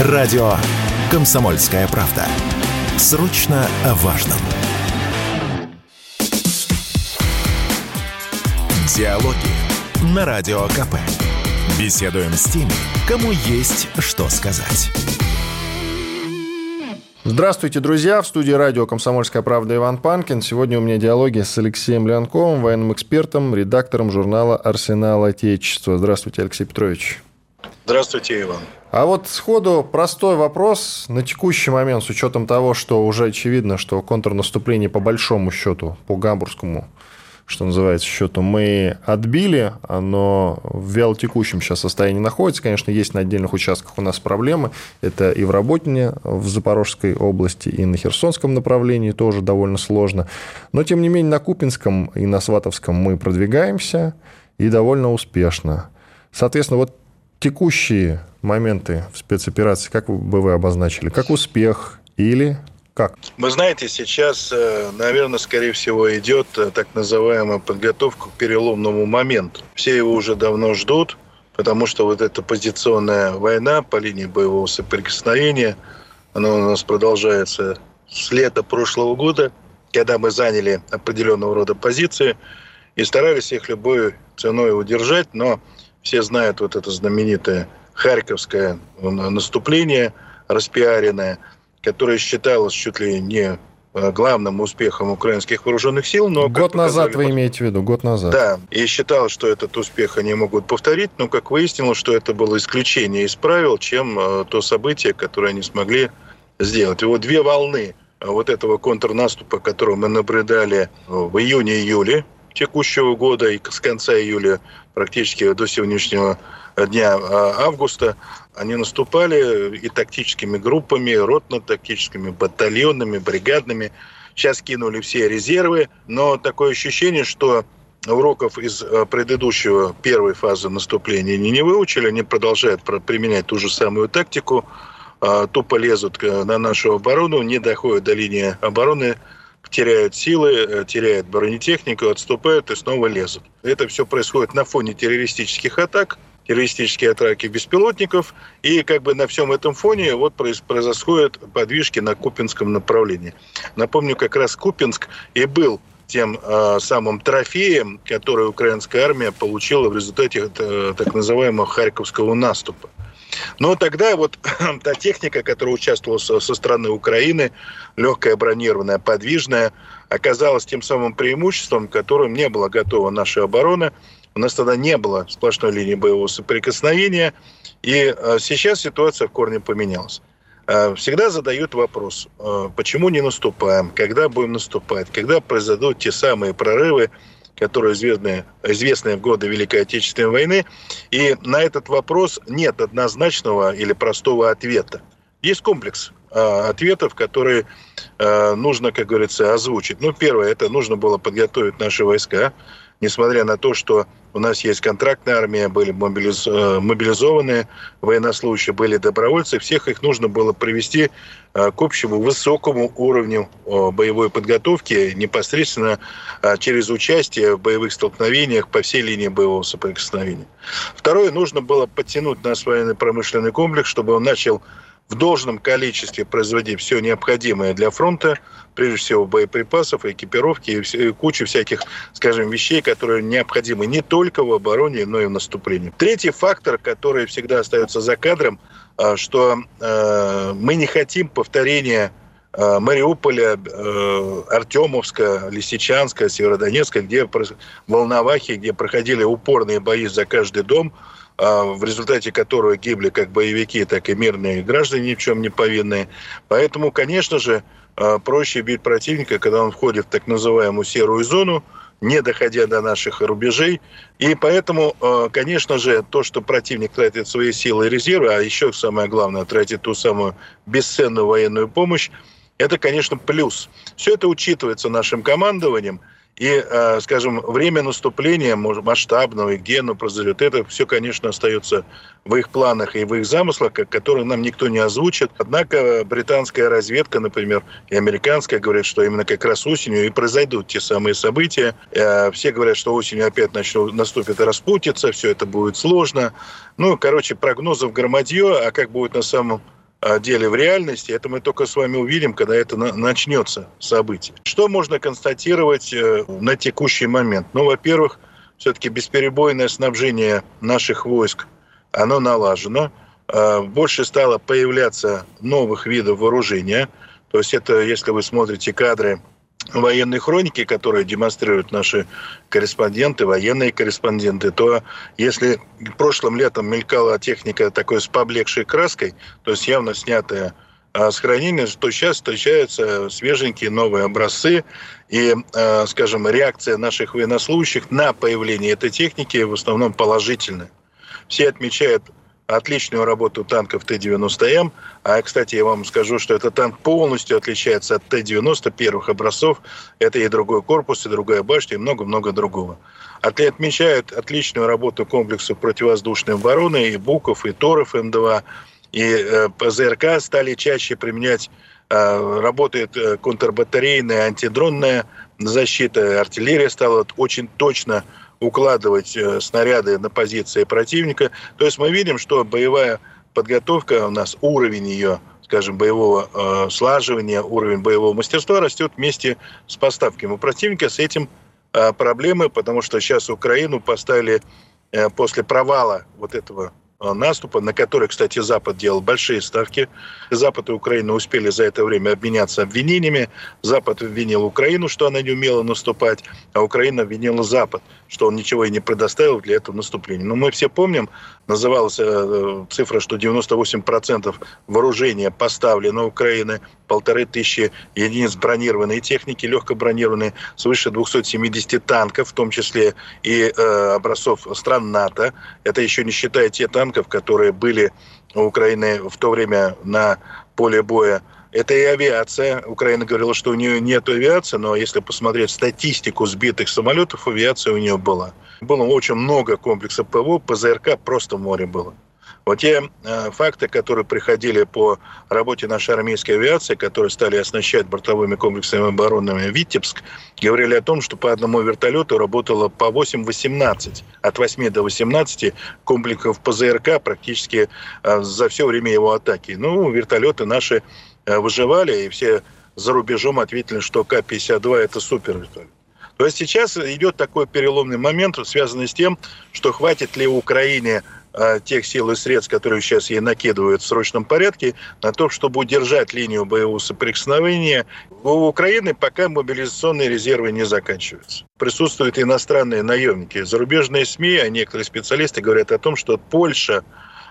Радио «Комсомольская правда». Срочно о важном. Диалоги на Радио КП. Беседуем с теми, кому есть что сказать. Здравствуйте, друзья! В студии радио «Комсомольская правда» Иван Панкин. Сегодня у меня диалоги с Алексеем Леонковым, военным экспертом, редактором журнала «Арсенал Отечества». Здравствуйте, Алексей Петрович. Здравствуйте, Иван. А вот сходу простой вопрос на текущий момент, с учетом того, что уже очевидно, что контрнаступление по большому счету, по гамбургскому что называется, счету мы отбили, оно в вялотекущем сейчас состоянии находится. Конечно, есть на отдельных участках у нас проблемы. Это и в Работине, в Запорожской области, и на Херсонском направлении тоже довольно сложно. Но, тем не менее, на Купинском и на Сватовском мы продвигаемся и довольно успешно. Соответственно, вот текущие моменты в спецоперации, как бы вы обозначили? Как успех или как? Вы знаете, сейчас, э, наверное, скорее всего, идет э, так называемая подготовка к переломному моменту. Все его уже давно ждут, потому что вот эта позиционная война по линии боевого соприкосновения, она у нас продолжается с лета прошлого года, когда мы заняли определенного рода позиции и старались их любой ценой удержать, но все знают вот это знаменитое Харьковское наступление распиаренное – которое считалось чуть ли не э, главным успехом украинских вооруженных сил. Но, год назад вы имеете в виду, год назад. Да, и считал, что этот успех они могут повторить, но как выяснилось, что это было исключение из правил, чем э, то событие, которое они смогли сделать. И вот две волны вот этого контрнаступа, который мы наблюдали в июне-июле текущего года и с конца июля практически до сегодняшнего дня а, августа, они наступали и тактическими группами, ротно-тактическими, батальонными, бригадными. Сейчас кинули все резервы, но такое ощущение, что уроков из а, предыдущего первой фазы наступления они не выучили, они продолжают применять ту же самую тактику, а, тупо лезут на нашу оборону, не доходят до линии обороны, теряют силы, э, теряют бронетехнику, отступают и снова лезут. Это все происходит на фоне террористических атак, террористические атаки беспилотников, и как бы на всем этом фоне вот происходят подвижки на Купинском направлении. Напомню, как раз Купинск и был тем э, самым трофеем, который украинская армия получила в результате э, так называемого Харьковского наступа. Но тогда вот та техника, которая участвовала со, со стороны Украины, легкая бронированная, подвижная, оказалась тем самым преимуществом, которым не была готова наша оборона. У нас тогда не было сплошной линии боевого соприкосновения, и э, сейчас ситуация в корне поменялась. Э, всегда задают вопрос, э, почему не наступаем, когда будем наступать, когда произойдут те самые прорывы, которые известны, известны в годы Великой Отечественной войны. И на этот вопрос нет однозначного или простого ответа. Есть комплекс а, ответов, которые а, нужно, как говорится, озвучить. Ну, первое, это нужно было подготовить наши войска, несмотря на то, что у нас есть контрактная армия, были мобилиз... Э, мобилизованные военнослужащие, были добровольцы. Всех их нужно было привести э, к общему высокому уровню боевой подготовки непосредственно э, через участие в боевых столкновениях по всей линии боевого соприкосновения. Второе, нужно было подтянуть наш военно-промышленный комплекс, чтобы он начал в должном количестве производить все необходимое для фронта, прежде всего боеприпасов, экипировки и кучу всяких, скажем, вещей, которые необходимы не только в обороне, но и в наступлении. Третий фактор, который всегда остается за кадром, а, что э, мы не хотим повторения э, Мариуполя, Артемовска, Лисичанска, Северодонецка, где в Волновахе, где проходили упорные бои за каждый дом – а, в результате которого гибли как боевики, так и мирные граждане ни в чем не повинные. Поэтому, конечно же, а, проще бить противника, когда он входит в так называемую серую зону, не доходя до наших рубежей. И поэтому, а, конечно же, то, что противник тратит свои силы и резервы, а еще самое главное, тратит ту самую бесценную военную помощь, это, конечно, плюс. Все это учитывается нашим командованием – и, э, скажем, время наступления масштабного, и где оно произойдет, это все, конечно, остается в их планах и в их замыслах, которые нам никто не озвучит. Однако британская разведка, например, и американская говорят, что именно как раз осенью и произойдут те самые события. Э, все говорят, что осенью опять начнут, наступит распутица, все это будет сложно. Ну, короче, прогнозов громадье, а как будет на самом деле в реальности, это мы только с вами увидим, когда это начнется событие. Что можно констатировать на текущий момент? Ну, во-первых, все-таки бесперебойное снабжение наших войск, оно налажено. Больше стало появляться новых видов вооружения. То есть это, если вы смотрите кадры военной хроники, которые демонстрируют наши корреспонденты, военные корреспонденты, то если прошлым летом мелькала техника такой с поблекшей краской, то есть явно снятая а, с хранения, то сейчас встречаются свеженькие новые образцы, и, а, скажем, реакция наших военнослужащих на появление этой техники в основном положительная. Все отмечают отличную работу танков Т-90М. А, кстати, я вам скажу, что этот танк полностью отличается от Т-90 первых образцов. Это и другой корпус, и другая башня, и много-много другого. Отмечают отличную работу комплексов противовоздушной обороны, и БУКов, и ТОРов М2, и э, ПЗРК стали чаще применять э, работает э, контрбатарейная антидронная защита, артиллерия стала очень точно укладывать э, снаряды на позиции противника. То есть мы видим, что боевая подготовка у нас, уровень ее, скажем, боевого э, слаживания, уровень боевого мастерства растет вместе с поставками. У противника с этим э, проблемы, потому что сейчас Украину поставили э, после провала вот этого Э, наступа, на который, кстати, Запад делал большие ставки. Запад и Украина успели за это время обменяться обвинениями. Запад обвинил Украину, что она не умела наступать, а Украина обвинила Запад, что он ничего и не предоставил для этого наступления. Но мы все помним, называлась э, цифра, что 98% вооружения поставлено Украины, полторы тысячи единиц бронированной техники, легко бронированной, свыше 270 танков, в том числе и э, образцов стран НАТО. Это еще не считая те танков, которые были у Украины в то время на поле боя это и авиация. Украина говорила, что у нее нет авиации, но если посмотреть статистику сбитых самолетов, авиация у нее была. Было очень много комплексов ПВО, ПЗРК просто в море было. Вот те э, факты, которые приходили по работе нашей армейской авиации, которые стали оснащать бортовыми комплексами оборонными Витебск, говорили о том, что по одному вертолету работало по 8-18, от 8 до 18 комплексов ПЗРК практически э, за все время его атаки. Ну, вертолеты наши выживали, и все за рубежом ответили, что К-52 это супер вертолет. То есть сейчас идет такой переломный момент, связанный с тем, что хватит ли Украине э, тех сил и средств, которые сейчас ей накидывают в срочном порядке, на то, чтобы удержать линию боевого соприкосновения. У Украины пока мобилизационные резервы не заканчиваются. Присутствуют иностранные наемники. Зарубежные СМИ, а некоторые специалисты говорят о том, что Польша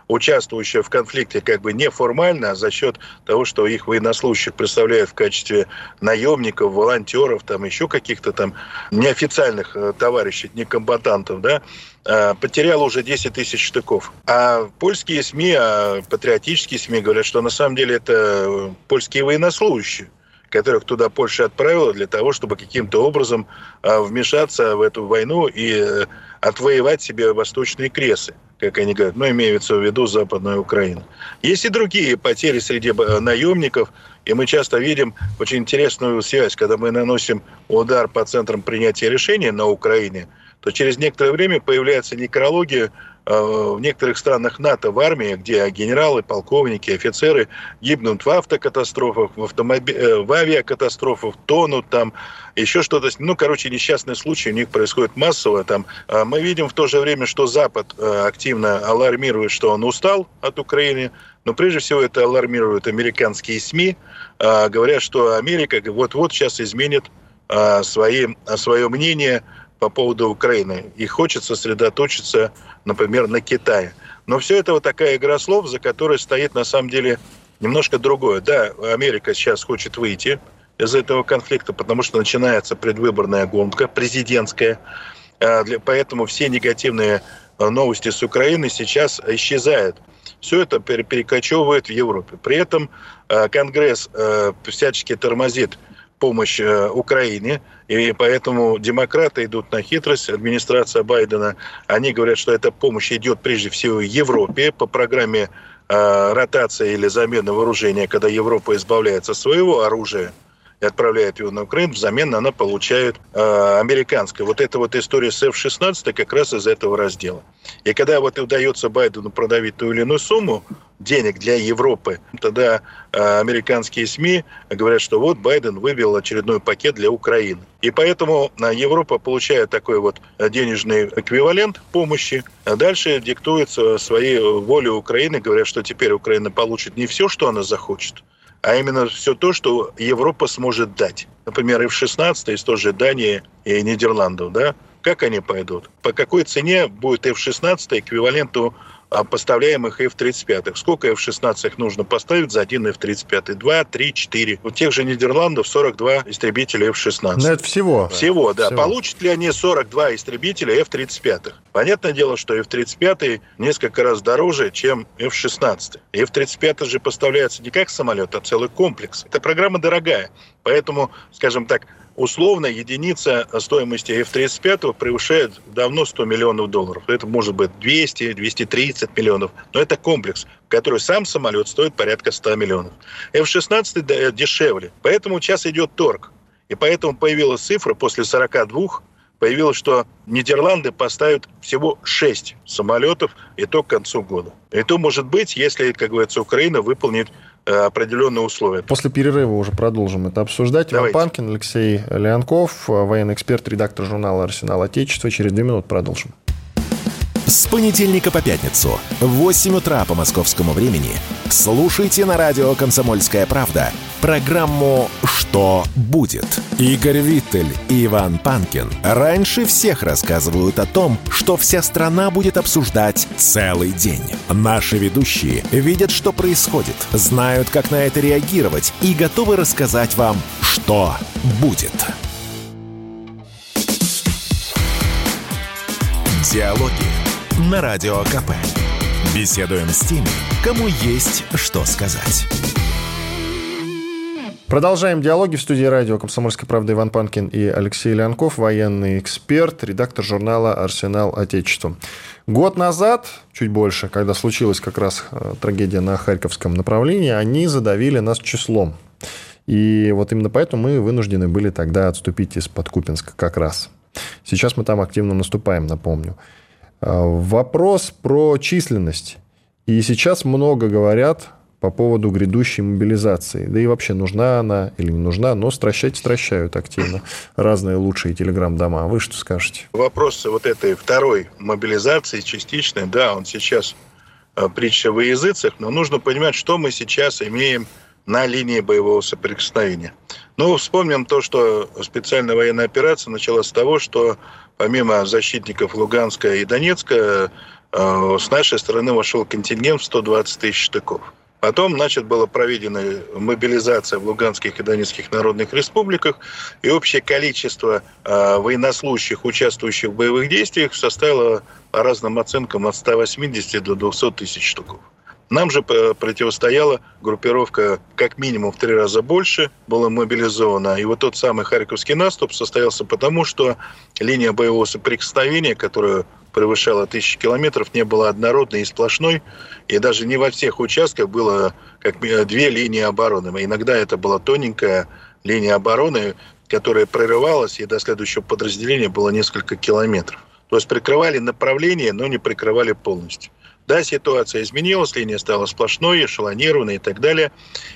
участвующая в конфликте как бы неформально, а за счет того, что их военнослужащих представляют в качестве наемников, волонтеров, там еще каких-то там неофициальных э, товарищей, не комбатантов, да, э, потерял уже 10 тысяч штыков. А польские СМИ, а патриотические СМИ говорят, что на самом деле это польские военнослужащие которых туда Польша отправила для того, чтобы каким-то образом э, вмешаться в эту войну и отвоевать себе восточные кресы как они говорят, но имеется в виду Западную Украину. Есть и другие потери среди э, наемников, и мы часто видим очень интересную связь, когда мы наносим удар по центрам принятия решений на Украине, то через некоторое время появляется некрология в некоторых странах НАТО в армии, где генералы, полковники, офицеры гибнут в автокатастрофах, в, автомоби... Э, в авиакатастрофах, тонут там, еще что-то. Ну, короче, несчастные случаи у них происходят массово. Там. А мы видим в то же время, что Запад э, активно алармирует, что он устал от Украины, но прежде всего это алармируют американские СМИ, говорят, что Америка вот-вот сейчас изменит свои, свое мнение по поводу Украины. И хочет сосредоточиться например, на Китае. Но все это вот такая игра слов, за которой стоит на самом деле немножко другое. Да, Америка сейчас хочет выйти из этого конфликта, потому что начинается предвыборная гонка президентская. А, поэтому все негативные а, новости с Украины сейчас исчезают. Все это перекочевывает в Европе. При этом а, Конгресс всячески тормозит помощь э, Украине, и поэтому демократы идут на хитрость, администрация Байдена, они говорят, что эта помощь идет прежде всего Европе по программе э, ротации или замены вооружения, когда Европа избавляется от своего оружия, и отправляет его на Украину, взамен она получает э, американское. Вот эта вот история с F-16 как раз из этого раздела. И когда вот удается Байдену продавить ту или иную сумму денег для Европы, тогда э, американские СМИ говорят, что вот Байден вывел очередной пакет для Украины. И поэтому э, Европа получает такой вот денежный эквивалент помощи, а дальше диктуется своей волей Украины, говорят, что теперь Украина получит не все, что она захочет, а именно все то, что Европа сможет дать. Например, F-16 из той же Дании и Нидерландов, да, как они пойдут? По какой цене будет F-16 эквиваленту поставляемых F-35. Сколько F-16 нужно поставить за один F-35? Два, три, четыре. У тех же Нидерландов 42 истребителя F-16. Но ну, это всего. Всего, да. Всего. Получат ли они 42 истребителя F-35? Понятное дело, что F-35 несколько раз дороже, чем F-16. F-35 же поставляется не как самолет, а целый комплекс. Эта программа дорогая. Поэтому, скажем так, условно единица стоимости F-35 превышает давно 100 миллионов долларов. Это может быть 200, 230 миллионов. Но это комплекс, в который сам самолет стоит порядка 100 миллионов. F-16 дешевле. Поэтому сейчас идет торг. И поэтому появилась цифра после 42 появилось, что Нидерланды поставят всего 6 самолетов, и то к концу года. И то может быть, если, как говорится, Украина выполнит Э, определенные условия. После перерыва уже продолжим это обсуждать. Давайте. Иван Панкин, Алексей Леонков, военный эксперт, редактор журнала «Арсенал Отечества». Через две минуты продолжим. С понедельника по пятницу в 8 утра по московскому времени слушайте на радио «Комсомольская правда» программу «Что будет?». Игорь Виттель и Иван Панкин раньше всех рассказывают о том, что вся страна будет обсуждать целый день. Наши ведущие видят, что происходит, знают, как на это реагировать и готовы рассказать вам, что будет. Диалоги на Радио КП. Беседуем с теми, кому есть что сказать. Продолжаем диалоги в студии радио «Комсомольская правда» Иван Панкин и Алексей Леонков, военный эксперт, редактор журнала «Арсенал Отечества». Год назад, чуть больше, когда случилась как раз э, трагедия на Харьковском направлении, они задавили нас числом. И вот именно поэтому мы вынуждены были тогда отступить из-под Купинска как раз. Сейчас мы там активно наступаем, напомню. А, вопрос про численность. И сейчас много говорят по поводу грядущей мобилизации. Да и вообще, нужна она или не нужна, но стращать стращают активно разные лучшие телеграм-дома. Вы что скажете? Вопрос вот этой второй мобилизации частичной, да, он сейчас а, притча во языцах, но нужно понимать, что мы сейчас имеем на линии боевого соприкосновения. Ну, вспомним то, что специальная военная операция началась с того, что помимо защитников Луганска и Донецка, э, с нашей стороны вошел контингент в 120 тысяч штыков. Потом, значит, была проведена мобилизация в Луганских и Донецких народных республиках, и общее количество э, военнослужащих, участвующих в боевых действиях, составило по разным оценкам от 180 до 200 тысяч штуков. Нам же противостояла группировка как минимум в три раза больше, была мобилизована. И вот тот самый Харьковский наступ состоялся потому, что линия боевого соприкосновения, которая превышала тысячи километров, не была однородной и сплошной. И даже не во всех участках было как две линии обороны. Иногда это была тоненькая линия обороны, которая прорывалась, и до следующего подразделения было несколько километров. То есть прикрывали направление, но не прикрывали полностью. Да, ситуация изменилась, линия стала сплошной, эшелонированной и так далее.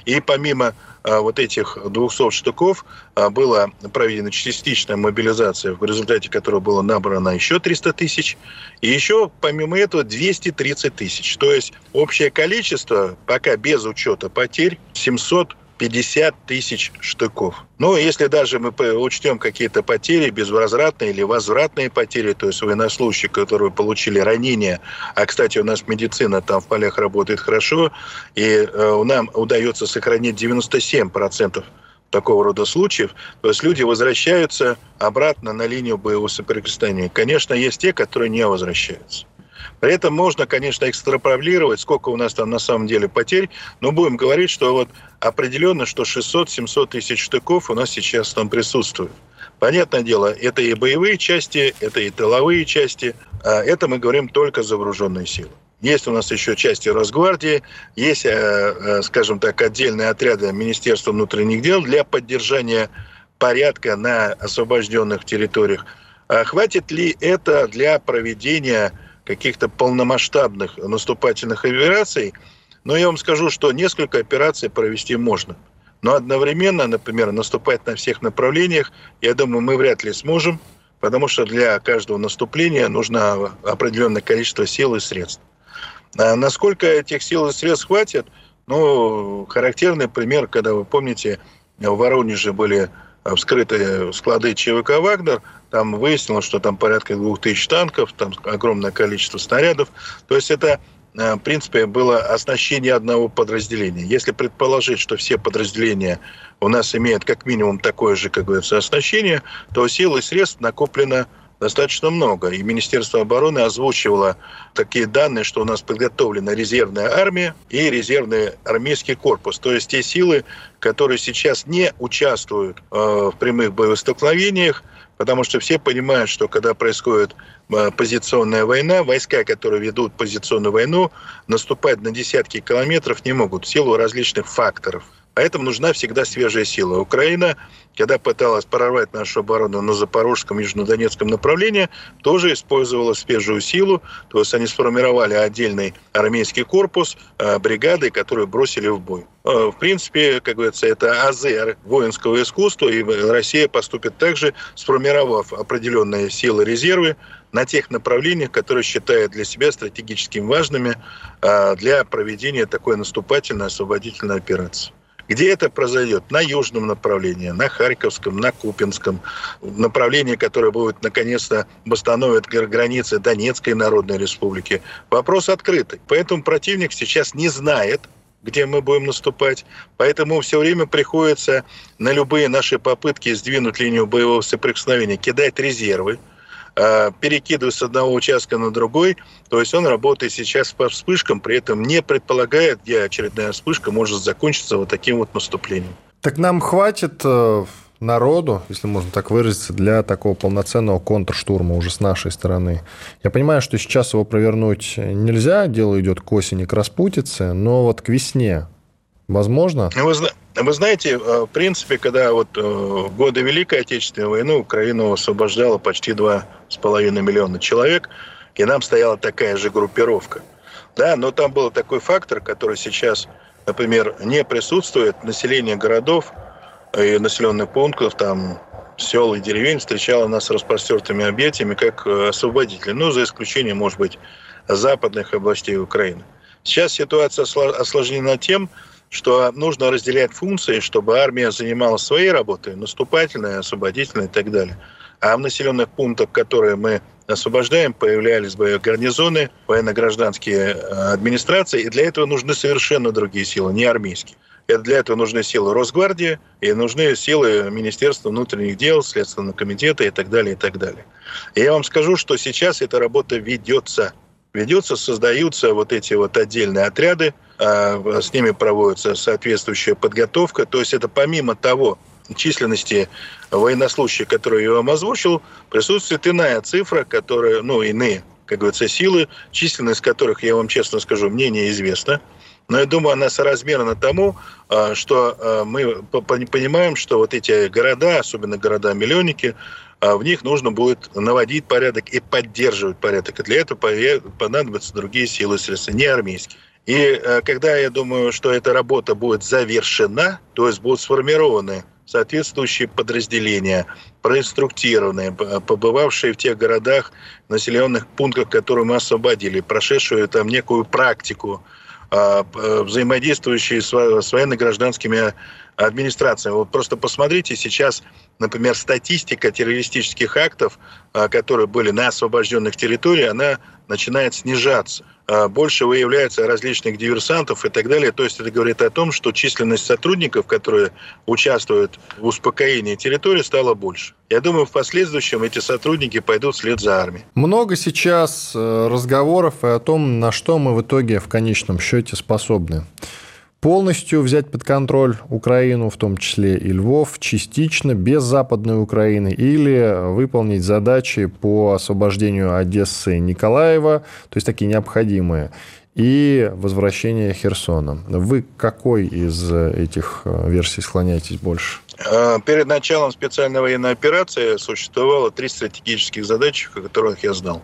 И помимо а, вот этих 200 штуков а, была проведена частичная мобилизация, в результате которой было набрано еще 300 тысяч. И еще помимо этого 230 тысяч. То есть общее количество, пока без учета потерь, 700 50 тысяч штыков. Ну, если даже мы учтем какие-то потери, безвозвратные или возвратные потери, то есть военнослужащие, которые получили ранения, а, кстати, у нас медицина там в полях работает хорошо, и э, нам удается сохранить 97% такого рода случаев, то есть люди возвращаются обратно на линию боевого соприкосновения. Конечно, есть те, которые не возвращаются. При этом можно, конечно, экстраполировать, сколько у нас там на самом деле потерь, но будем говорить, что вот определенно, что 600-700 тысяч штыков у нас сейчас там присутствует. Понятное дело, это и боевые части, это и тыловые части, а это мы говорим только за вооруженные силы. Есть у нас еще части Росгвардии, есть, э, э, скажем так, отдельные отряды Министерства внутренних дел для поддержания порядка на освобожденных территориях. А хватит ли это для проведения каких-то полномасштабных наступательных операций? Но я вам скажу, что несколько операций провести можно. Но одновременно, например, наступать на всех направлениях, я думаю, мы вряд ли сможем, потому что для каждого наступления нужно определенное количество сил и средств. А насколько этих сил и средств хватит? Ну, характерный пример, когда вы помните, в Воронеже были вскрыты склады ЧВК «Вагнер», там выяснилось, что там порядка двух тысяч танков, там огромное количество снарядов. То есть это Э, в принципе, было оснащение одного подразделения. Если предположить, что все подразделения у нас имеют как минимум такое же, как говорится, оснащение, то сил и средств накоплено достаточно много. И Министерство обороны озвучивало такие данные, что у нас подготовлена резервная армия и резервный армейский корпус. То есть те силы, которые сейчас не участвуют э, в прямых боевых столкновениях, потому что все понимают, что когда происходит э, позиционная война, войска, которые ведут позиционную войну, наступать на десятки километров не могут в силу различных факторов. Поэтому нужна всегда свежая сила. Украина, когда пыталась прорвать нашу оборону на Запорожском Южнодонецком направлении, тоже использовала свежую силу. То есть они сформировали отдельный армейский корпус, э, бригады, которые бросили в бой. Э, в принципе, как говорится, это азы воинского искусства, и Россия поступит также, сформировав определенные силы резервы на тех направлениях, которые считает для себя стратегически важными э, для проведения такой наступательной освободительной операции. Где это произойдет? На южном направлении, на Харьковском, на Купинском. Направлении, которое будет наконец-то восстановит границы Донецкой Народной Республики. Вопрос открытый. Поэтому противник сейчас не знает, где мы будем наступать. Поэтому все время приходится на любые наши попытки сдвинуть линию боевого соприкосновения кидать резервы, Э, перекидывать с одного участка на другой. То есть он работает сейчас по вспышкам, при этом не предполагает, где очередная вспышка может закончиться вот таким вот наступлением. Так нам хватит э, народу, если можно так выразиться, для такого полноценного контрштурма уже с нашей стороны. Я понимаю, что сейчас его провернуть нельзя, дело идет к осени, к распутице, но вот к весне возможно? Вы, вы знаете, э, в принципе, когда вот э, в годы Великой Отечественной войны Украину освобождало почти 2,5 миллиона человек, и нам стояла такая же группировка. Да, но там был такой фактор, который сейчас, например, не присутствует. Население городов и населенных пунктов, там, сел и деревень встречало нас с распростертыми объятиями как э, освободители. Ну, за исключением, может быть, западных областей Украины. Сейчас ситуация осложнена тем, что нужно разделять функции, чтобы армия занималась своей работой, наступательной, освободительной и так далее. А в населенных пунктах, которые мы освобождаем, появлялись бы гарнизоны, военно-гражданские э, администрации, и для этого нужны совершенно другие силы, не армейские. Это для этого нужны силы Росгвардии и нужны силы Министерства внутренних дел, Следственного комитета и так далее, и так далее. И я вам скажу, что сейчас эта работа ведется. Ведется, создаются вот эти вот отдельные отряды, с ними проводится соответствующая подготовка. То есть это помимо того численности военнослужащих, которые я вам озвучил, присутствует иная цифра, которая, ну, иные, как говорится, силы, численность которых, я вам честно скажу, мне неизвестна. Но я думаю, она соразмерна тому, а, что а, мы понимаем, что вот эти города, особенно города-миллионники, в них нужно будет наводить порядок и поддерживать порядок. И для этого понадобятся другие силы средства, не армейские. И э, когда я думаю, что эта работа будет завершена, то есть будут сформированы соответствующие подразделения, проинструктированные, побывавшие в тех городах, населенных пунктах, которые мы освободили, прошедшие там некую практику, а, взаимодействующие с военно-гражданскими администрациями. Вот просто посмотрите сейчас, например, статистика террористических актов, а, которые были на освобожденных территориях, она начинает снижаться. А, больше выявляется различных диверсантов и так далее. То есть это говорит о том, что численность сотрудников, которые участвуют в успокоении территории, стала больше. Я думаю, в последующем эти сотрудники пойдут вслед за армией. Много сейчас э, разговоров и о том, на что мы в итоге в конечном счете способны. Полностью взять под контроль Украину, в том числе и Львов, частично, без Западной Украины, или выполнить задачи по освобождению Одессы и Николаева, то есть такие необходимые, и возвращение Херсона. Вы какой из этих э, версий склоняетесь больше? Э, перед началом специальной военной операции существовало три стратегических задачи, о которых я знал.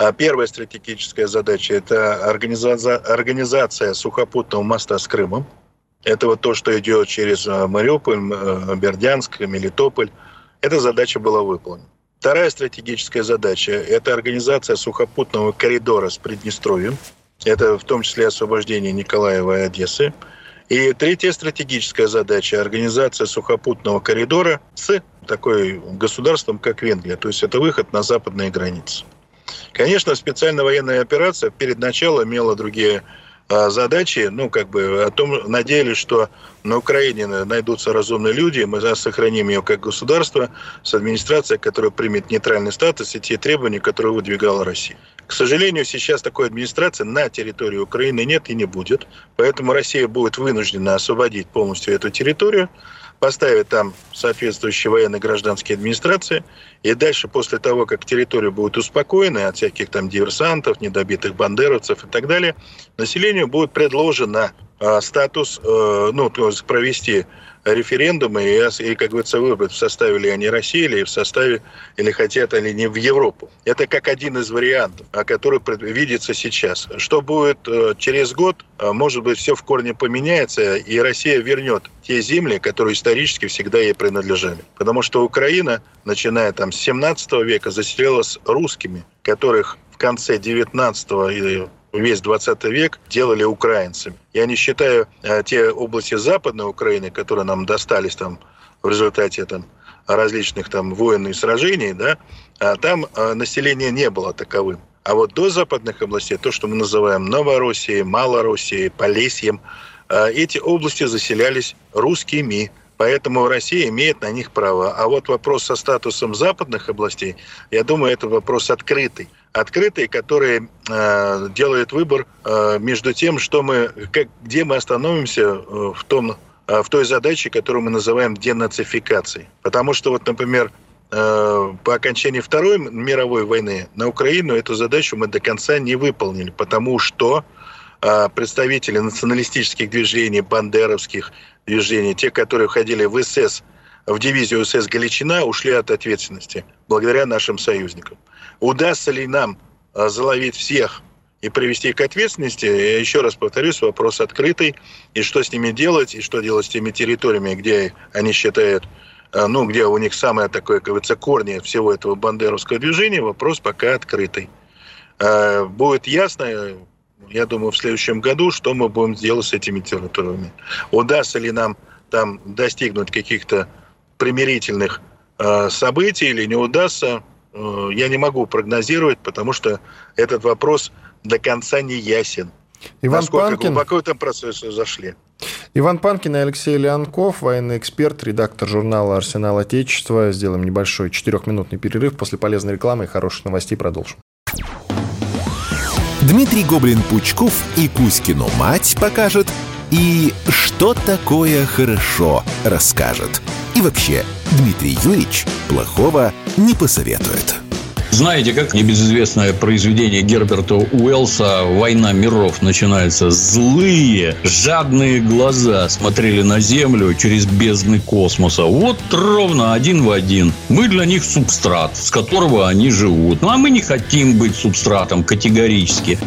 А первая стратегическая задача – это организация, сухопутного моста с Крымом. Это вот то, что идет через э, Мариуполь, э, Бердянск, Мелитополь. Эта задача была выполнена. Вторая стратегическая задача – это организация сухопутного коридора с Приднестровьем. Это в том числе освобождение Николаева и Одессы. И третья стратегическая задача – организация сухопутного коридора с такой государством, как Венгрия. То есть это выход на западные границы. Конечно, специальная военная операция перед началом имела другие а, задачи, ну, как бы о том надеялись, что на Украине найдутся разумные люди, мы сохраним ее как государство с администрацией, которая примет нейтральный статус и те требования, которые выдвигала Россия. К сожалению, сейчас такой администрации на территории Украины нет и не будет, поэтому Россия будет вынуждена освободить полностью эту территорию, поставят там соответствующие военно-гражданские администрации, и дальше, после того, как территория будет успокоена от всяких там диверсантов, недобитых бандеровцев и так далее, населению будет предложено э, статус, э, ну, то есть провести референдумы и, и, как говорится, выбрать, в составе ли они России или в составе, или хотят они не в Европу. Это как один из вариантов, который видится сейчас. Что будет э, через год, э, может быть, все в корне поменяется, и Россия вернет те земли, которые исторически всегда ей принадлежали. Потому что Украина, начиная там с 17 века, заселилась русскими, которых в конце 19 и весь 20 век делали украинцами. Я не считаю э, те области Западной Украины, которые нам достались там в результате там, различных там войн и сражений, да, а там э, население не было таковым. А вот до западных областей, то, что мы называем Новороссией, Малороссией, Полесьем, э, эти области заселялись русскими. Поэтому Россия имеет на них право. А вот вопрос со статусом западных областей, я думаю, это вопрос открытый открытый, который э, делает выбор э, между тем, что мы, как, где мы остановимся э, в том э, в той задаче, которую мы называем денацификацией. Потому что, вот, например, э, по окончании Второй мировой войны на Украину эту задачу мы до конца не выполнили, потому что э, представители националистических движений, бандеровских движений, те, которые входили в СС, в дивизию СС Галичина, ушли от ответственности благодаря нашим союзникам. Удастся ли нам а, заловить всех и привести к ответственности, я еще раз повторюсь, вопрос открытый. И что с ними делать, и что делать с теми территориями, где они считают, а, ну, где у них самое такое, как говорится, корни всего этого бандеровского движения, вопрос пока открытый. А, будет ясно, я думаю, в следующем году, что мы будем делать с этими территориями. Удастся ли нам там достигнуть каких-то примирительных событий или не удастся, я не могу прогнозировать, потому что этот вопрос до конца не ясен. Иван Насколько Панкин... глубоко в этом процессе зашли. Иван Панкин и Алексей Леонков, военный эксперт, редактор журнала «Арсенал Отечества». Сделаем небольшой четырехминутный перерыв. После полезной рекламы и хороших новостей продолжим. Дмитрий Гоблин-Пучков и Кузькину мать покажет, и что такое хорошо расскажет. И вообще, Дмитрий Юрьевич плохого не посоветует. Знаете, как небезызвестное произведение Герберта Уэллса «Война миров» начинается? Злые, жадные глаза смотрели на Землю через бездны космоса. Вот ровно один в один. Мы для них субстрат, с которого они живут. Ну, а мы не хотим быть субстратом категорически.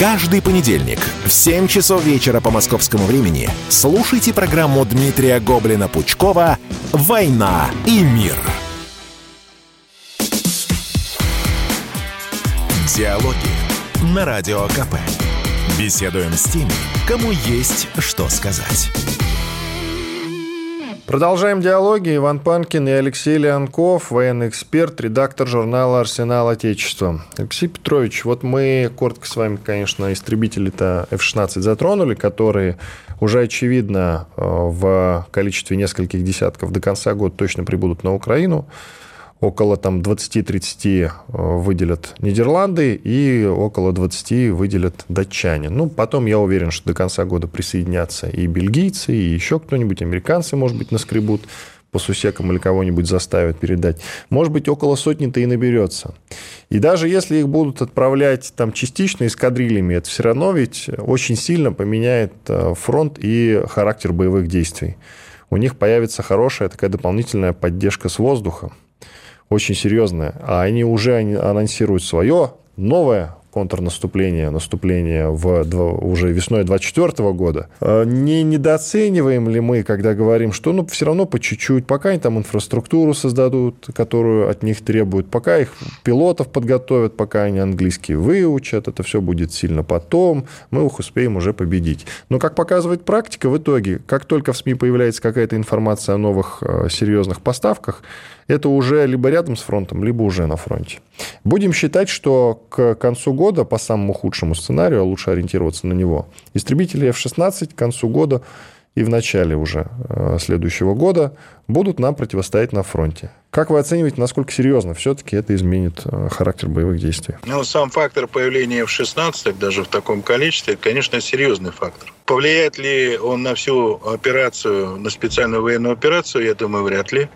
Каждый понедельник в 7 часов вечера по московскому времени слушайте программу Дмитрия Гоблина-Пучкова «Война и мир». Диалоги на Радио КП. Беседуем с теми, кому есть что сказать. Продолжаем диалоги. Иван Панкин и Алексей Леонков, военный эксперт, редактор журнала «Арсенал Отечества». Алексей Петрович, вот мы коротко с вами, конечно, истребители-то F-16 затронули, которые уже, очевидно, э, в количестве нескольких десятков до конца года точно прибудут на Украину. Около там 20-30 э, выделят Нидерланды и около 20 выделят датчане. Ну, потом я уверен, что до конца года присоединятся и бельгийцы, и еще кто-нибудь, американцы, может быть, наскребут по сусекам или кого-нибудь заставят передать. Может быть, около сотни-то и наберется. И даже если их будут отправлять там частично эскадрильями, это все равно ведь очень сильно поменяет э, фронт и характер боевых действий. У них появится хорошая такая дополнительная поддержка с воздуха очень серьезная. А они уже анонсируют свое новое контрнаступление, наступление в, уже весной 2024 года. А не недооцениваем ли мы, когда говорим, что ну, все равно по чуть-чуть, пока они там инфраструктуру создадут, которую от них требуют, пока их пилотов подготовят, пока они английский выучат, это все будет сильно потом, мы их успеем уже победить. Но, как показывает практика, в итоге, как только в СМИ появляется какая-то информация о новых э, серьезных поставках, это уже либо рядом с фронтом, либо уже на фронте. Будем считать, что к концу года, по самому худшему сценарию, а лучше ориентироваться на него, истребители F-16 к концу года и в начале уже э, следующего года будут нам противостоять на фронте. Как вы оцениваете, насколько серьезно все-таки это изменит э, характер боевых действий? Ну, сам фактор появления F-16 даже в таком количестве, конечно, серьезный фактор. Повлияет ли он на всю операцию, на специальную военную операцию, я думаю, вряд ли.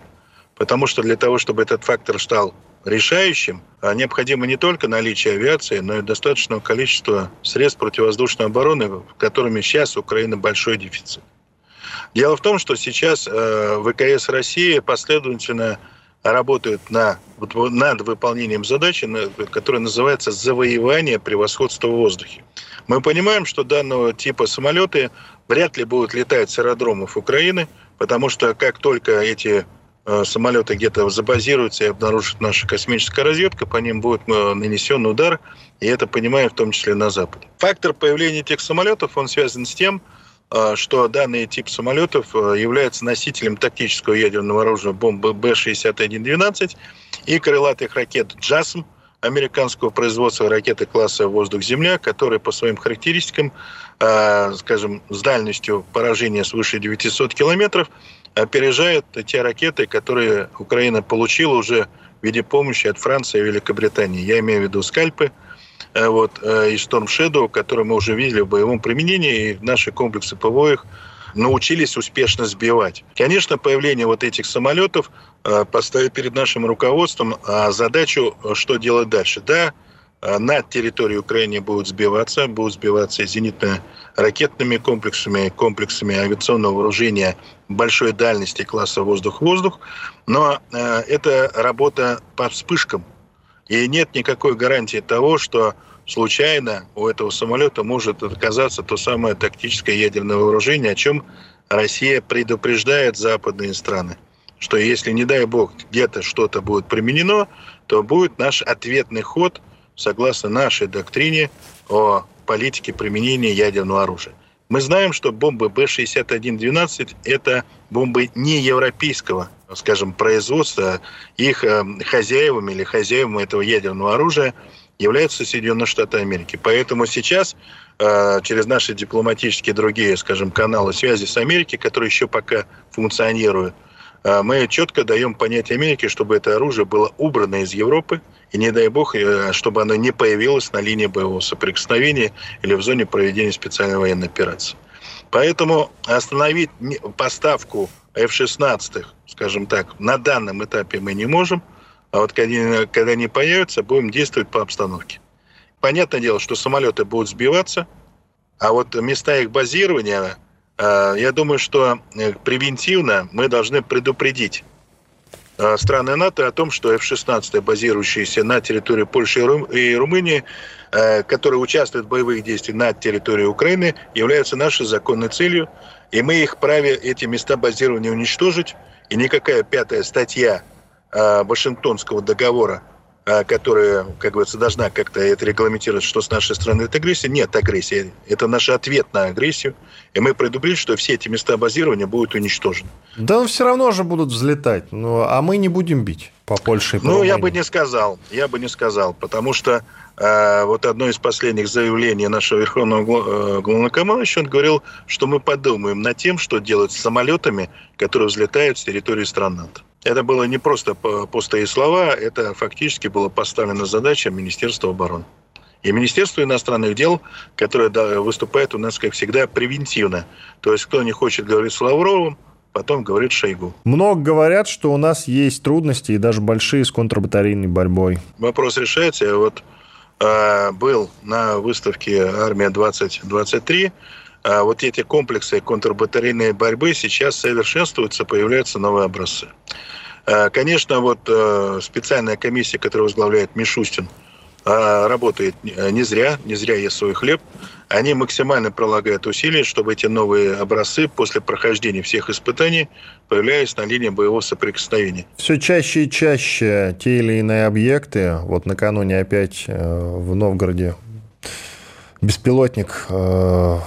Потому что для того, чтобы этот фактор стал решающим, а необходимо не только наличие авиации, но и достаточного количества средств противовоздушной обороны, которыми сейчас Украина большой дефицит. Дело в том, что сейчас э, ВКС России последовательно работают на, над выполнением задачи, которая называется завоевание превосходства в воздухе. Мы понимаем, что данного типа самолеты вряд ли будут летать с аэродромов Украины, потому что как только эти самолеты где-то забазируются и обнаружит наша космическая разведка, по ним будет э, нанесен удар, и это понимаем в том числе на Западе. Фактор появления этих самолетов, он связан с тем, э, что данный тип самолетов является носителем тактического ядерного оружия бомбы Б-61-12 и крылатых ракет «Джасм», американского производства ракеты класса «Воздух-Земля», которые по своим характеристикам, скажем, с дальностью поражения свыше 900 километров – опережает те ракеты, которые Украина получила уже в виде помощи от Франции и Великобритании. Я имею в виду «Скальпы», э, вот, э, и «Шторм Шэдоу», которые мы уже видели в боевом применении, и наши комплексы ПВО их научились успешно сбивать. Конечно, появление вот этих самолетов э, поставит перед нашим руководством а задачу, что делать дальше. Да, на территории Украины будут сбиваться, будут сбиваться зенитно-ракетными комплексами, комплексами авиационного вооружения большой дальности класса воздух-воздух, но э, это работа по вспышкам. И нет никакой гарантии того, что случайно у этого самолета может оказаться то самое тактическое ядерное вооружение, о чем Россия предупреждает западные страны что если, не дай бог, где-то что-то будет применено, то будет наш ответный ход – согласно нашей доктрине о политике применения ядерного оружия. Мы знаем, что бомбы Б-61-12 – это бомбы не европейского, скажем, производства. Их э, хозяевами или хозяевами этого ядерного оружия являются Соединенные Штаты Америки. Поэтому сейчас э, через наши дипломатические другие, скажем, каналы связи с Америкой, которые еще пока функционируют, мы четко даем понять Америке, чтобы это оружие было убрано из Европы – и не дай бог, э, чтобы она не появилась на линии боевого соприкосновения или в зоне проведения специальной военной операции. Поэтому остановить поставку F-16, скажем так, на данном этапе мы не можем, а вот когда, когда они появятся, будем действовать по обстановке. Понятное дело, что самолеты будут сбиваться, а вот места их базирования, э, я думаю, что э, превентивно мы должны предупредить Э, страны НАТО о том, что F-16, базирующиеся на территории Польши и Румынии, э, которые участвуют в боевых действиях на территории Украины, являются нашей законной целью, и мы их праве эти места базирования уничтожить, и никакая пятая статья э, Вашингтонского договора которая, как говорится, должна как-то это регламентировать, что с нашей стороны это агрессия. Нет агрессии. Это наш ответ на агрессию. И мы предупредили, что все эти места базирования будут уничтожены. Да, но все равно же будут взлетать. Ну, а мы не будем бить по Польше и по Ну, Румынии. я бы не сказал. Я бы не сказал. Потому что э, вот одно из последних заявлений нашего верховного э, главнокомандующего, он говорил, что мы подумаем над тем, что делать с самолетами, которые взлетают с территории стран НАТО. Это было не просто пустые слова, это фактически была поставлена задача Министерства обороны. И Министерство иностранных дел, которое выступает у нас, как всегда, превентивно. То есть, кто не хочет говорить с Лавровым, потом говорит Шойгу. Много говорят, что у нас есть трудности и даже большие с контрбатарейной борьбой. Вопрос решается. Я вот э, был на выставке «Армия-2023», а вот эти комплексы контрбатарейной борьбы сейчас совершенствуются, появляются новые образцы. А, конечно, вот э, специальная комиссия, которую возглавляет Мишустин, а, работает не зря, не зря ест свой хлеб. Они максимально прилагают усилия, чтобы эти новые образцы после прохождения всех испытаний появлялись на линии боевого соприкосновения. Все чаще и чаще те или иные объекты, вот накануне опять э, в Новгороде беспилотник э,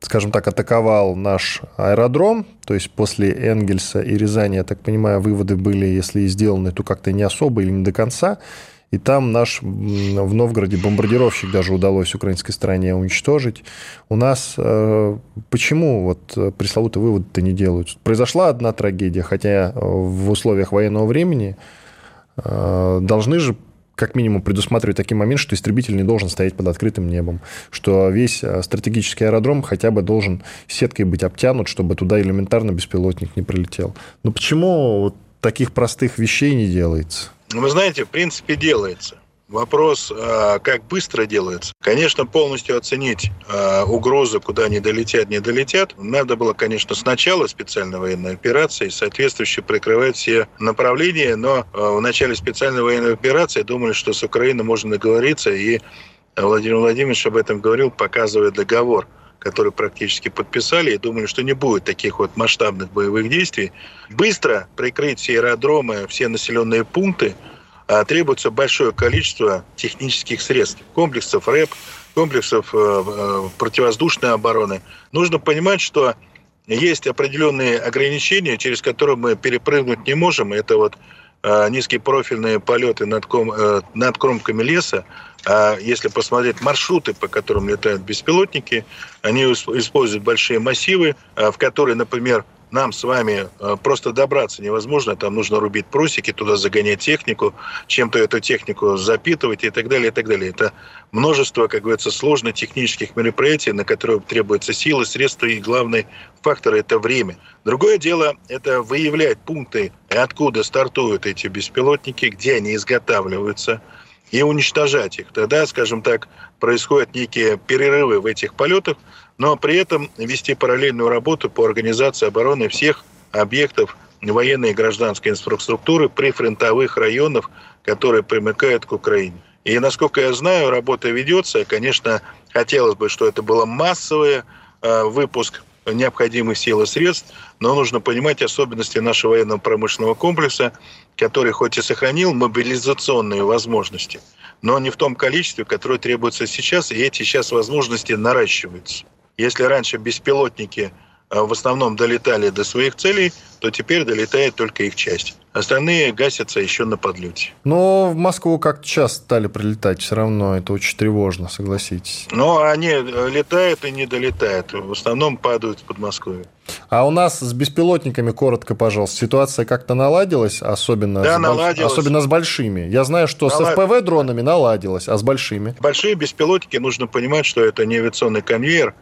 скажем так, атаковал наш аэродром, то есть после Энгельса и Рязани, я так понимаю, выводы были, если и сделаны, то как-то не особо или не до конца. И там наш в Новгороде бомбардировщик даже удалось украинской стороне уничтожить. У нас э, почему вот э, пресловутые выводы-то не делают? Произошла одна трагедия, хотя в условиях военного времени э, должны же как минимум предусматривать такой момент, что истребитель не должен стоять под открытым небом, что весь э, стратегический аэродром хотя бы должен сеткой быть обтянут, чтобы туда элементарно беспилотник не прилетел. Но почему вот таких простых вещей не делается? Ну, вы знаете, в принципе, делается. Вопрос, а, как быстро делается. Конечно, полностью оценить а, угрозы, куда они долетят, не долетят, надо было, конечно, сначала специальной военной операции, соответствующе прикрывать все направления, но а, в начале специальной военной операции думали, что с Украиной можно договориться, и Владимир Владимирович об этом говорил, показывая договор который практически подписали, и думали, что не будет таких вот масштабных боевых действий. Быстро прикрыть все аэродромы, все населенные пункты – требуется большое количество технических средств, комплексов РЭП, комплексов э, э, противовоздушной обороны. Нужно понимать, что есть определенные ограничения, через которые мы перепрыгнуть не можем. Это вот э, низкие профильные полеты над, ком, над кромками леса. А если посмотреть маршруты, по которым летают беспилотники, они используют большие массивы, в которые, например, нам с вами э, просто добраться невозможно. Там нужно рубить прусики, туда загонять технику, чем-то эту технику запитывать и так далее, и так далее. Это множество, как говорится, сложных технических мероприятий, на которые требуются силы, средства и главный фактор – это время. Другое дело – это выявлять пункты, откуда стартуют эти беспилотники, где они изготавливаются, и уничтожать их. Тогда, скажем так, происходят некие перерывы в этих полетах, но при этом вести параллельную работу по организации обороны всех объектов военной и гражданской инфраструктуры при фронтовых районах, которые примыкают к Украине. И, насколько я знаю, работа ведется. Конечно, хотелось бы, что это было массовый э, выпуск необходимых сил и средств, но нужно понимать особенности нашего военного промышленного комплекса, который хоть и сохранил мобилизационные возможности, но не в том количестве, которое требуется сейчас, и эти сейчас возможности наращиваются. Если раньше беспилотники э, в основном долетали до своих целей, то теперь долетает только их часть. Остальные гасятся еще на подлете. Но в Москву как-то часто стали прилетать все равно. Это очень тревожно, согласитесь. Но они э, летают и не долетают. В основном падают в Подмосковье. А у нас с беспилотниками, коротко, пожалуйста, ситуация как-то наладилась, особенно, да, с, наладилась. особенно с большими. Я знаю, что Налад... с FPV-дронами наладилась, а с большими? Большие беспилотники, нужно понимать, что это не авиационный конвейер,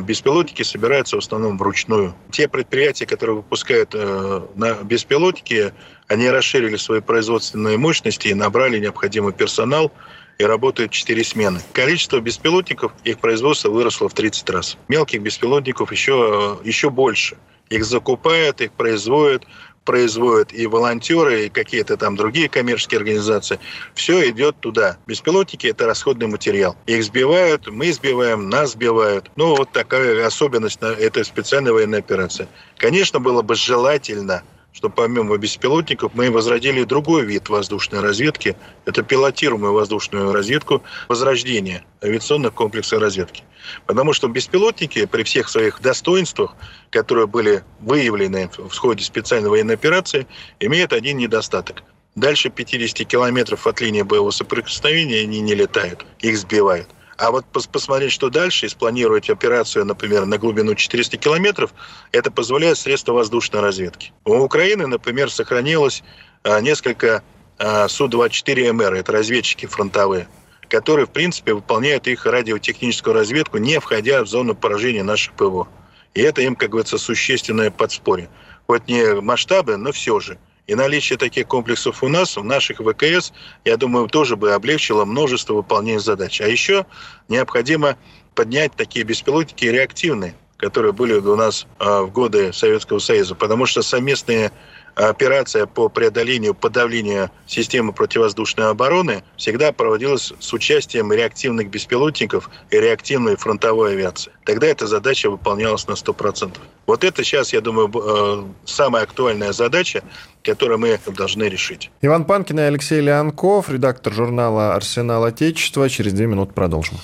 беспилотники собираются в основном вручную. Те предприятия, которые выпускают э, на беспилотники, они расширили свои производственные мощности и набрали необходимый персонал и работают 4 смены. Количество беспилотников, их производство выросло в 30 раз. Мелких беспилотников еще, э, еще больше. Их закупают, их производят, производят и волонтеры, и какие-то там другие коммерческие организации, все идет туда. Беспилотники – это расходный материал. Их сбивают, мы сбиваем, нас сбивают. Ну, вот такая особенность этой специальной военной операции. Конечно, было бы желательно – что помимо беспилотников мы возродили другой вид воздушной разведки. Это пилотируемую воздушную разведку возрождения авиационных комплексов разведки. Потому что беспилотники при всех своих достоинствах, которые были выявлены в ходе специальной военной операции, имеют один недостаток. Дальше 50 километров от линии боевого соприкосновения они не летают, их сбивают. А вот посмотреть, что дальше, и спланировать операцию, например, на глубину 400 километров, это позволяет средства воздушной разведки. У Украины, например, сохранилось а, несколько а, Су-24МР, это разведчики фронтовые, которые, в принципе, выполняют их радиотехническую разведку, не входя в зону поражения наших ПВО. И это им, как говорится, существенное подспорье. Хоть не масштабы, но все же. И наличие таких комплексов у нас, в наших ВКС, я думаю, тоже бы облегчило множество выполнения задач. А еще необходимо поднять такие беспилотники реактивные, которые были у нас а, в годы Советского Союза, потому что совместные операция по преодолению, подавлению системы противовоздушной обороны всегда проводилась с участием реактивных беспилотников и реактивной фронтовой авиации. Тогда эта задача выполнялась на 100%. Вот это сейчас, я думаю, э, самая актуальная задача, которую мы должны решить. Иван Панкин и Алексей Леонков, редактор журнала «Арсенал Отечества». Через две минуты продолжим.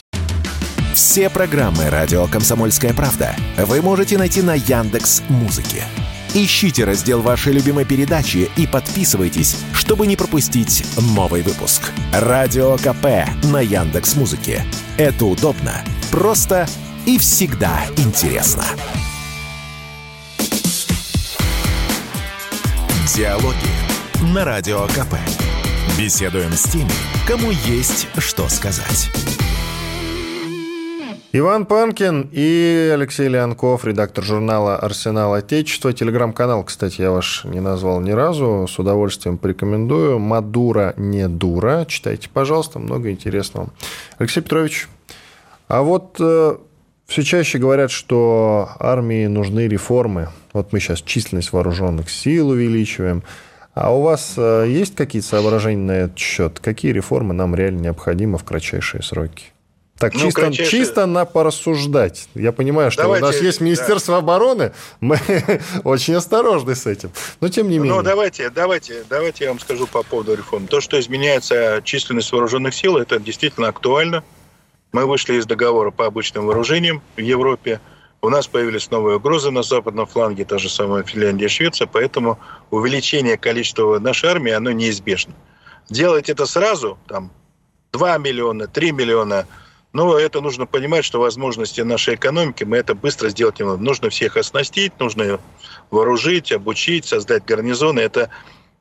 Все программы «Радио Комсомольская правда» вы можете найти на Яндекс Музыке. Ищите раздел вашей любимой передачи и подписывайтесь, чтобы не пропустить новый выпуск. Радио КП на Яндекс Музыке. Это удобно, просто и всегда интересно. Диалоги на Радио КП. Беседуем с теми, кому есть что сказать. Иван Панкин и Алексей Леонков, редактор журнала «Арсенал Отечества». Телеграм-канал, кстати, я ваш не назвал ни разу. С удовольствием порекомендую. Мадура не дура. Читайте, пожалуйста, много интересного. Алексей Петрович, а вот э, все чаще говорят, что армии нужны реформы. Вот мы сейчас численность вооруженных сил увеличиваем. А у вас э, есть какие-то соображения на этот счет? Какие реформы нам реально необходимы в кратчайшие сроки? Так, ну, чисто, кратчайшее... чисто на порассуждать. Я понимаю, что давайте, у нас есть Министерство да. обороны, мы очень осторожны с этим. Но тем не ну, менее. Ну, давайте, давайте, давайте я вам скажу по поводу реформ. То, что изменяется численность вооруженных сил, это действительно актуально. Мы вышли из договора по обычным вооружениям в Европе. У нас появились новые угрозы на западном фланге, та же самая Финляндия и Швеция, поэтому увеличение количества нашей армии, оно неизбежно. Делать это сразу, там, 2 миллиона, 3 миллиона – но это нужно понимать, что возможности нашей экономики мы это быстро сделать не можем. Нужно всех оснастить, нужно вооружить, обучить, создать гарнизоны. Это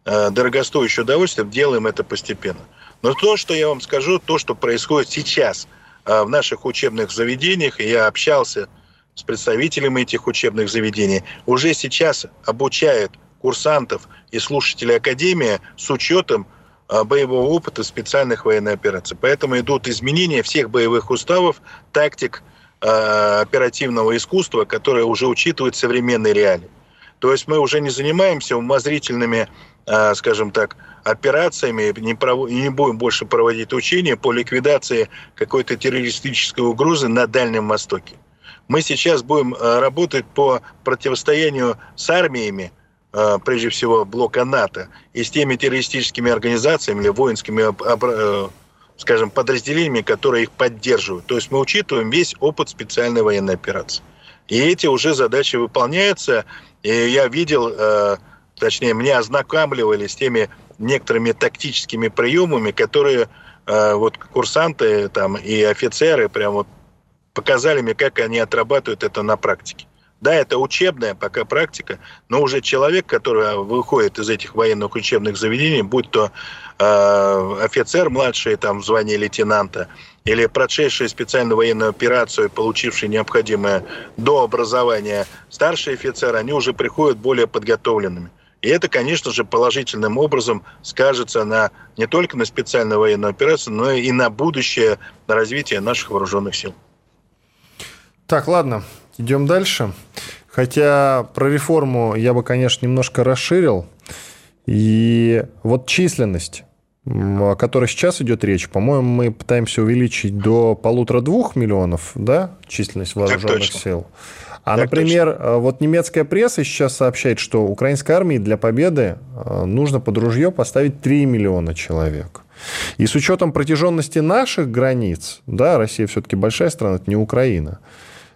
э, дорогостоящее удовольствие, делаем это постепенно. Но то, что я вам скажу, то, что происходит сейчас э, в наших учебных заведениях, я общался с представителями этих учебных заведений, уже сейчас обучают курсантов и слушателей Академии с учетом боевого опыта специальных военных операций. Поэтому идут изменения всех боевых уставов, тактик а, оперативного искусства, которые уже учитывают современные реалии. То есть мы уже не занимаемся умозрительными, а, скажем так, операциями, не, пров... не будем больше проводить учения по ликвидации какой-то террористической угрозы на Дальнем Востоке. Мы сейчас будем работать по противостоянию с армиями, Э, прежде всего, блока НАТО, и с теми террористическими организациями или воинскими, э, скажем, подразделениями, которые их поддерживают. То есть мы учитываем весь опыт специальной военной операции. И эти уже задачи выполняются. И я видел, э, точнее, меня ознакомливали с теми некоторыми тактическими приемами, которые вот курсанты там, и офицеры прям вот показали мне, как они отрабатывают это на практике. Да, это учебная пока практика, но уже человек, который выходит из этих военных учебных заведений, будь то э, офицер младший там в звании лейтенанта или прошедший специальную военную операцию, получивший необходимое до образования старший офицер, они уже приходят более подготовленными. И это, конечно же, положительным образом скажется на, не только на специальную военную операцию, но и на будущее на развитие наших вооруженных сил. Так, ладно. Идем дальше. Хотя про реформу я бы, конечно, немножко расширил. И вот численность о которой сейчас идет речь, по-моему, мы пытаемся увеличить до полутора-двух миллионов, да, численность вооруженных сил. А, так например, точно. вот немецкая пресса сейчас сообщает, что украинской армии для победы э, нужно под ружье поставить 3 миллиона человек. И с учетом протяженности наших границ, да, Россия все-таки большая страна, это не Украина,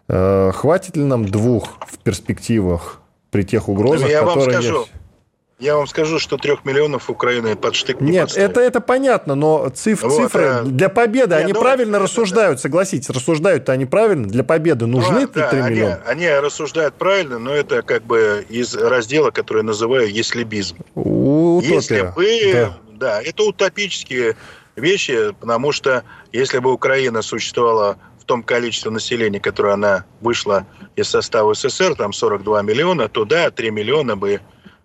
Хватит ли нам двух в перспективах при тех угрозах, я которые вам скажу, есть? я вам скажу, что трех миллионов Украины под штык не Нет, это, это понятно, но циф, вот, цифры а... для победы, Нет, они ну, правильно это, рассуждают, это, согласитесь, рассуждают-то они правильно, для победы нужны ну, да, 3 они, миллиона? Они рассуждают правильно, но это как бы из раздела, который я называю «еслибизм». Утопия. Если бы... Да. да, это утопические вещи, потому что если бы Украина существовала в том количестве населения, которое она вышла из состава СССР, там 42 миллиона, то да, 3 миллиона бы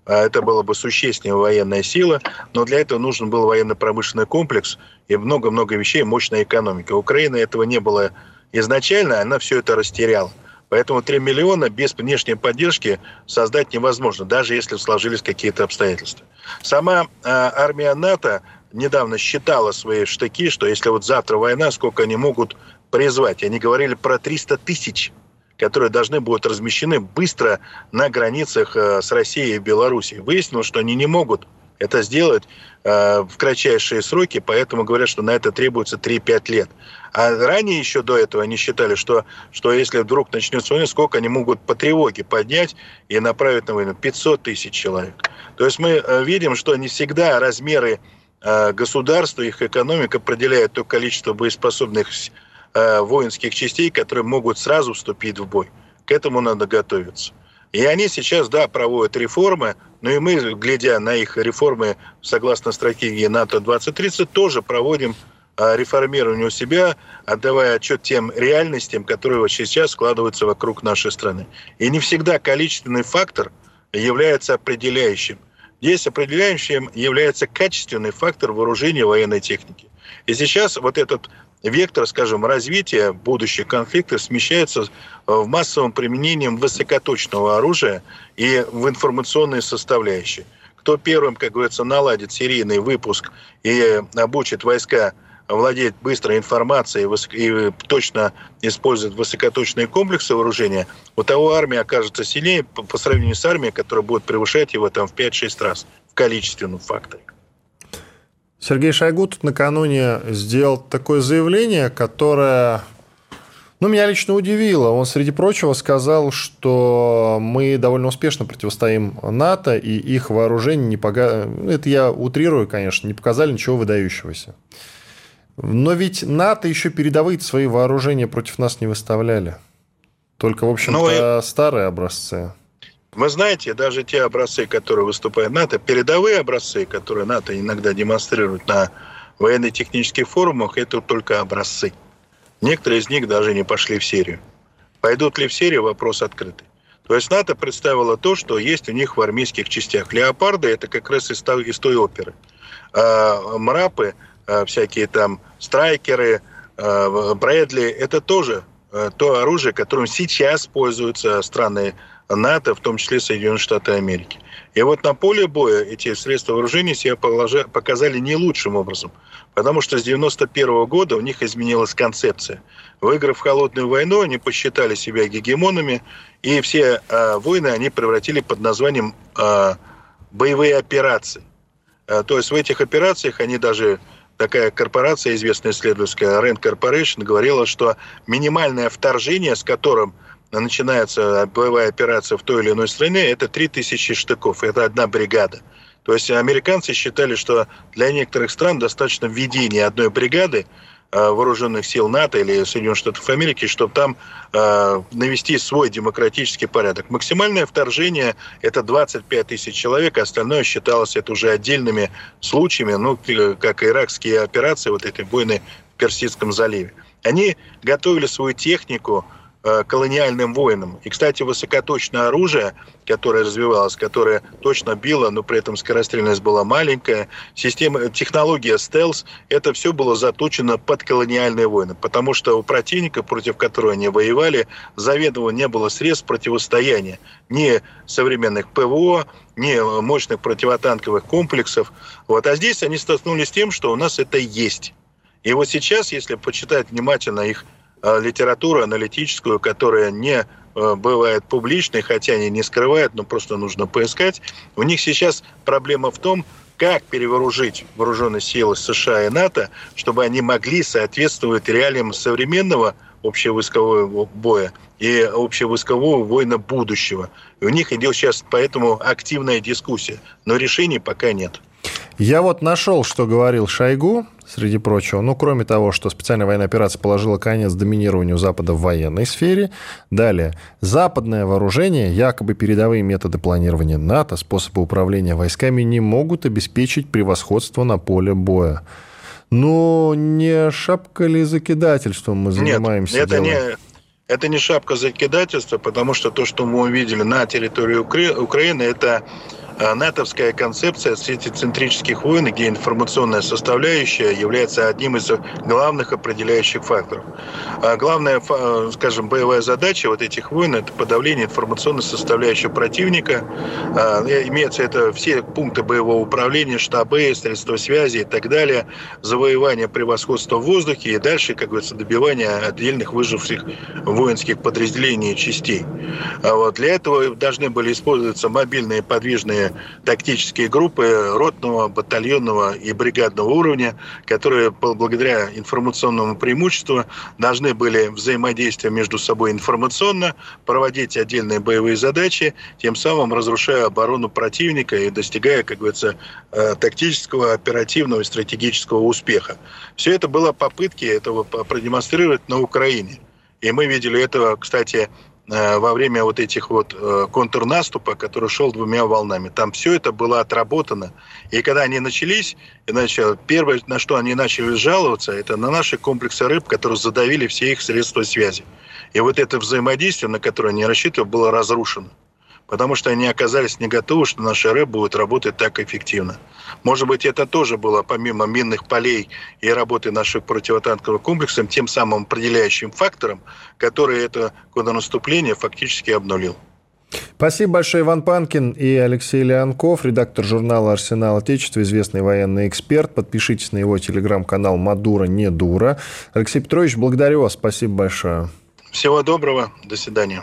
а это была бы существенная военная сила, но для этого нужен был военно-промышленный комплекс и много-много вещей, мощная экономика. У Украины этого не было изначально, она все это растеряла. Поэтому 3 миллиона без внешней поддержки создать невозможно, даже если сложились какие-то обстоятельства. Сама э, армия НАТО недавно считала свои штыки, что если вот завтра война, сколько они могут призвать. Они говорили про 300 тысяч которые должны будут размещены быстро на границах э, с Россией и Белоруссией. Выяснилось, что они не могут это сделать э, в кратчайшие сроки, поэтому говорят, что на это требуется 3-5 лет. А ранее еще до этого они считали, что, что если вдруг начнется война, сколько они могут по тревоге поднять и направить на войну? 500 тысяч человек. То есть мы э, видим, что не всегда размеры государства, их экономика определяют то количество боеспособных Э, воинских частей, которые могут сразу вступить в бой. К этому надо готовиться. И они сейчас, да, проводят реформы, но и мы, глядя на их реформы согласно стратегии НАТО-2030, тоже проводим э, реформирование у себя, отдавая отчет тем реальностям, которые вот сейчас складываются вокруг нашей страны. И не всегда количественный фактор является определяющим. Здесь определяющим является качественный фактор вооружения военной техники. И сейчас вот этот вектор, скажем, развития будущих конфликтов смещается э, в массовом применении высокоточного оружия и в информационные составляющие. Кто первым, как говорится, наладит серийный выпуск и обучит войска владеть быстрой информацией и точно использует высокоточные комплексы вооружения, у того армия окажется сильнее по сравнению с армией, которая будет превышать его там в 5-6 раз в количественном факторе. Сергей Шойгу тут накануне сделал такое заявление, которое ну, меня лично удивило. Он, среди прочего, сказал, что мы довольно успешно противостоим НАТО, и их вооружение не пога... Это я утрирую, конечно, не показали ничего выдающегося. Но ведь НАТО еще передовые свои вооружения против нас не выставляли. Только, в общем-то, ну, старые образцы. Вы знаете, даже те образцы, которые выступают НАТО, передовые образцы, которые НАТО иногда демонстрирует на военно-технических форумах, это только образцы. Некоторые из них даже не пошли в серию. Пойдут ли в серию, вопрос открытый. То есть НАТО представило то, что есть у них в армейских частях. Леопарды – это как раз из из той оперы. А мрапы, а, всякие там страйкеры, а, Брэдли – это тоже а, то оружие, которым сейчас пользуются страны НАТО, в том числе Соединенные Штаты Америки. И вот на поле боя эти средства вооружения себя показали не лучшим образом, потому что с 1991 года у них изменилась концепция. Выиграв холодную войну, они посчитали себя гегемонами, и все э, войны они превратили под названием э, боевые операции. Э, то есть в этих операциях они даже такая корпорация, известная исследовательская Rand Corporation, говорила, что минимальное вторжение, с которым начинается боевая операция в той или иной стране, это 3000 штыков, это одна бригада. То есть американцы считали, что для некоторых стран достаточно введения одной бригады э, вооруженных сил НАТО или Соединенных Штатов Америки, чтобы там э, навести свой демократический порядок. Максимальное вторжение – это 25 тысяч человек, а остальное считалось это уже отдельными случаями, ну, как иракские операции, вот эти войны в Персидском заливе. Они готовили свою технику, колониальным воинам. И, кстати, высокоточное оружие, которое развивалось, которое точно било, но при этом скорострельность была маленькая, система, технология стелс, это все было заточено под колониальные войны, потому что у противника, против которого они воевали, заведомо не было средств противостояния ни современных ПВО, ни мощных противотанковых комплексов. Вот. А здесь они столкнулись с тем, что у нас это есть. И вот сейчас, если почитать внимательно их Э, литературу аналитическую, которая не э, бывает публичной, хотя они не скрывают, но просто нужно поискать. У них сейчас проблема в том, как перевооружить вооруженные силы США и НАТО, чтобы они могли соответствовать реалиям современного общевойскового боя и общевойскового воина будущего. И у них идет сейчас поэтому активная дискуссия, но решений пока нет. Я вот нашел, что говорил Шойгу, среди прочего. Ну, кроме того, что специальная военная операция положила конец доминированию Запада в военной сфере. Далее. Западное вооружение, якобы передовые методы планирования НАТО, способы управления войсками не могут обеспечить превосходство на поле боя. Но не шапка ли закидательством мы занимаемся? Нет, это делом? не, это не шапка закидательства, потому что то, что мы увидели на территории Украины, это Э, натовская концепция сетицентрических войн, где информационная составляющая является одним из главных определяющих факторов. А главная, э, скажем, боевая задача вот этих войн – это подавление информационной составляющей противника. А, имеется это все пункты боевого управления, штабы, средства связи и так далее, завоевание превосходства в воздухе и дальше, как говорится, добивание отдельных выживших воинских подразделений и частей. А вот для этого должны были использоваться мобильные подвижные тактические группы ротного, батальонного и бригадного уровня, которые благодаря информационному преимуществу должны были взаимодействие между собой информационно, проводить отдельные боевые задачи, тем самым разрушая оборону противника и достигая, как говорится, э, тактического, оперативного и стратегического успеха. Все это было попытки этого продемонстрировать на Украине. И мы видели этого, кстати, Э, во время вот этих вот э, контрнаступа, который шел двумя волнами. Там все это было отработано. И когда они начались, иначе первое, на что они начали жаловаться, это на наши комплексы рыб, которые задавили все их средства связи. И вот это взаимодействие, на которое они рассчитывали, было разрушено потому что они оказались не готовы, что наши рэп будет работать так эффективно. Может быть, это тоже было, помимо минных полей и работы наших противотанковых комплексов, тем самым определяющим фактором, который это контрнаступление фактически обнулил. Спасибо большое, Иван Панкин и Алексей Леонков, редактор журнала «Арсенал Отечества», известный военный эксперт. Подпишитесь на его телеграм-канал «Мадура не дура». Алексей Петрович, благодарю вас. Спасибо большое. Всего доброго. До свидания.